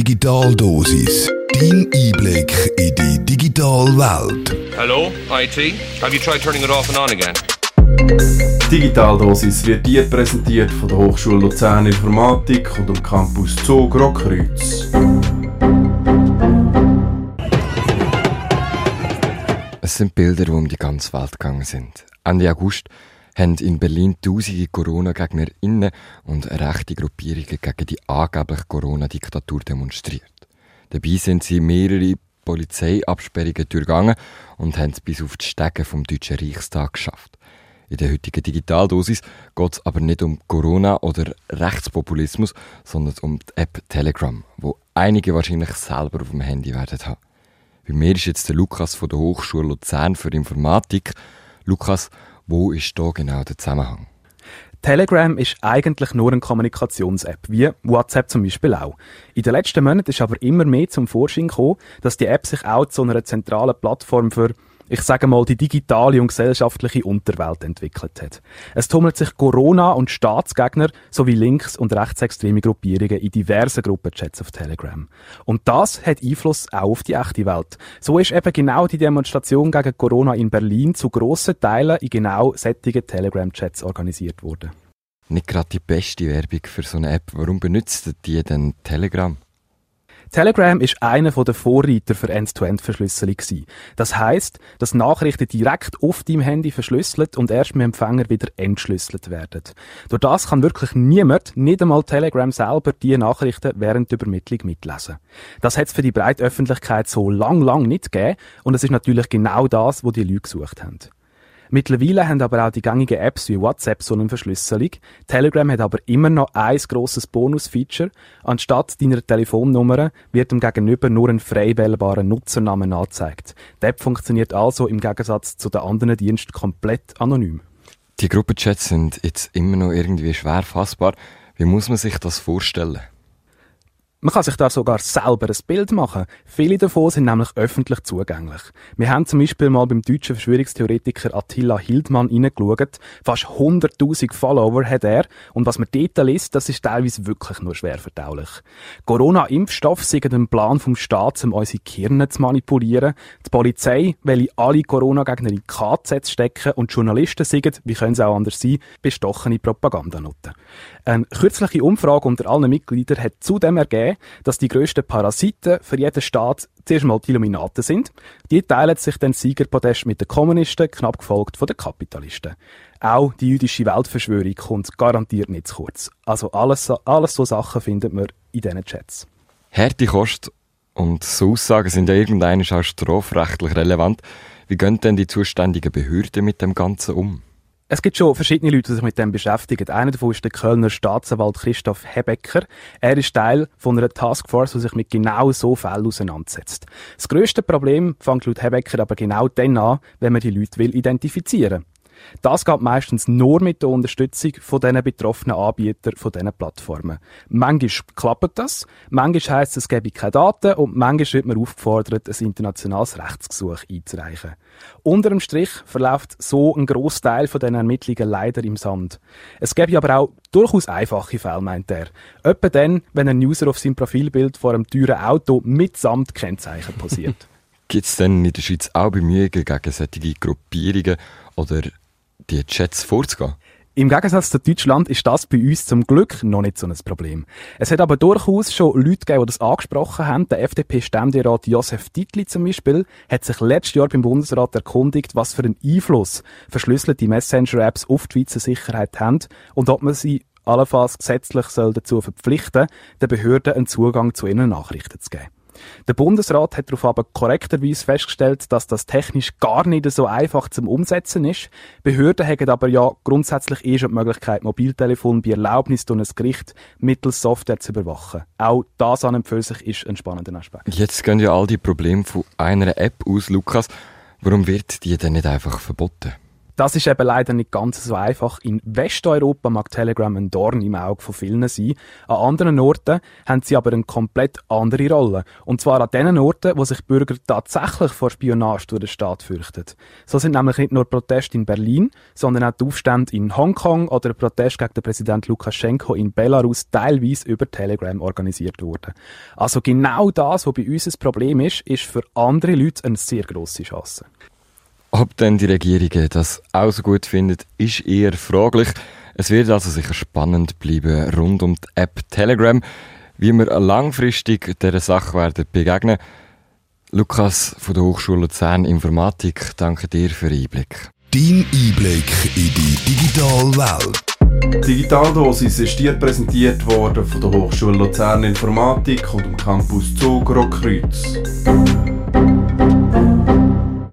Digitaldosis. Dein Einblick in die digitale Welt. Hello, IT. Have you tried turning it off and on again? Digitaldosis wird dir präsentiert von der Hochschule Luzern Informatik und dem Campus Zug Rockkreuz. Es sind Bilder, die um die ganze Welt gegangen sind. Ende August haben in Berlin tausende Corona-GegnerInnen und rechte Gruppierungen gegen die angebliche Corona-Diktatur demonstriert. Dabei sind sie mehrere Polizeiabsperrungen durchgegangen und haben es bis auf die Stege vom Deutschen Reichstag geschafft. In der heutigen Digitaldosis geht es aber nicht um Corona oder Rechtspopulismus, sondern um die App Telegram, wo einige wahrscheinlich selber auf dem Handy werden haben. Bei mir ist jetzt der Lukas von der Hochschule Luzern für Informatik. Lukas, wo ist da genau der Zusammenhang? Telegram ist eigentlich nur eine Kommunikations-App, wie WhatsApp zum Beispiel auch. In den letzten Monaten ist aber immer mehr zum Vorschein gekommen, dass die App sich auch zu einer zentralen Plattform für ich sage mal, die digitale und gesellschaftliche Unterwelt entwickelt hat. Es tummelt sich Corona- und Staatsgegner sowie links- und rechtsextreme Gruppierungen in diversen Gruppenchats auf Telegram. Und das hat Einfluss auch auf die echte Welt. So ist eben genau die Demonstration gegen Corona in Berlin zu grossen Teilen in genau sättigen Telegram-Chats organisiert worden. Nicht gerade die beste Werbung für so eine App. Warum benutzt die denn Telegram? Telegram ist einer der Vorreiter für End-to-End-Verschlüsselung. Das heißt, dass Nachrichten direkt auf deinem Handy verschlüsselt und erst mit Empfänger wieder entschlüsselt werden. Durch das kann wirklich niemand, nicht einmal Telegram selber, diese Nachrichten während der Übermittlung mitlesen. Das hat es für die breite Öffentlichkeit so lang, lang nicht gegeben und es ist natürlich genau das, was die Leute gesucht haben. Mittlerweile haben aber auch die gängigen Apps wie WhatsApp so eine Verschlüsselung. Telegram hat aber immer noch ein grosses Bonus-Feature. Anstatt deiner Telefonnummer wird dem Gegenüber nur ein frei wählbarer Nutzername angezeigt. Die App funktioniert also im Gegensatz zu den anderen Diensten komplett anonym. Die Gruppenchats sind jetzt immer noch irgendwie schwer fassbar. Wie muss man sich das vorstellen? Man kann sich da sogar selber ein Bild machen. Viele davon sind nämlich öffentlich zugänglich. Wir haben zum Beispiel mal beim deutschen Verschwörungstheoretiker Attila Hildmann reingeschaut. Fast 100.000 Follower hat er. Und was man dort liest, das ist teilweise wirklich nur schwer verdaulich. Corona-Impfstoff sei ein Plan vom Staat, um unsere Kirnen zu manipulieren. Die Polizei will alle Corona-Gegner in KZ stecken und Journalisten sagen, wie können sie auch anders sein, bestochene Propagandanoten. Eine kürzliche Umfrage unter allen Mitgliedern hat zudem ergeben, dass die grössten Parasiten für jeden Staat zuerst mal die Illuminaten sind. Die teilen sich den Siegerpodest mit den Kommunisten, knapp gefolgt von den Kapitalisten. Auch die jüdische Weltverschwörung kommt garantiert nicht zu kurz. Also alles, alles so Sachen findet man in diesen Chats. Härte Kost und so Aussagen sind ja irgendeine auch strafrechtlich relevant. Wie gehen denn die zuständigen Behörden mit dem Ganzen um? Es gibt schon verschiedene Leute, die sich mit dem beschäftigen. Einer davon ist der Kölner Staatsanwalt Christoph Hebecker. Er ist Teil von einer Taskforce, die sich mit genau so Fällen auseinandersetzt. Das grösste Problem fängt laut Hebecker aber genau dann an, wenn man die Leute will identifizieren das geht meistens nur mit der Unterstützung von diesen betroffenen Anbietern von diesen Plattformen. Manchmal klappt das, manchmal heisst es, es gebe keine Daten und manchmal wird man aufgefordert, ein internationales Rechtsgesuch einzureichen. Unter dem Strich verläuft so ein Großteil von diesen Ermittlungen leider im Sand. Es gäbe aber auch durchaus einfache Fälle, meint er. Etwa dann, wenn ein User auf seinem Profilbild vor einem teuren Auto mitsamt Kennzeichen posiert. Gibt es denn in der Schweiz auch Bemühungen gegen solche Gruppierungen oder die Chats vorzugehen? Im Gegensatz zu Deutschland ist das bei uns zum Glück noch nicht so ein Problem. Es hat aber durchaus schon Leute gegeben, die das angesprochen haben. Der FDP-Ständerat Josef Dietli zum Beispiel hat sich letztes Jahr beim Bundesrat erkundigt, was für einen Einfluss verschlüsselte Messenger-Apps auf die Schweizer Sicherheit haben und ob man sie allenfalls gesetzlich soll dazu verpflichten, den Behörden einen Zugang zu ihren Nachrichten zu geben. Der Bundesrat hat darauf aber korrekterweise festgestellt, dass das technisch gar nicht so einfach zum Umsetzen ist. Behörden haben aber ja grundsätzlich eh schon die Möglichkeit, Mobiltelefon bei Erlaubnis durch ein Gericht mittels Software zu überwachen. Auch das an für sich ist ein spannender Aspekt. Jetzt gehen ja all die Probleme von einer App aus, Lukas. Warum wird die denn nicht einfach verboten? Das ist eben leider nicht ganz so einfach. In Westeuropa mag Telegram ein Dorn im Auge von vielen sein. An anderen Orten haben sie aber eine komplett andere Rolle. Und zwar an den Orten, wo sich Bürger tatsächlich vor Spionage durch den Staat fürchten. So sind nämlich nicht nur Proteste in Berlin, sondern auch die Aufstände in Hongkong oder Protest gegen den Präsident Lukaschenko in Belarus teilweise über Telegram organisiert worden. Also genau das, was bei uns ein Problem ist, ist für andere Leute eine sehr grosse Chance. Ob denn die Regierungen das auch so gut finden, ist eher fraglich. Es wird also sicher spannend bleiben rund um die App Telegram, wie wir langfristig dieser Sache werden begegnen. Lukas von der Hochschule Luzern Informatik, danke dir für den Einblick. Dein Einblick in die digitale Welt. Digitaldosis ist dir präsentiert worden von der Hochschule Luzern Informatik und dem Campus Zug Rockkreuz.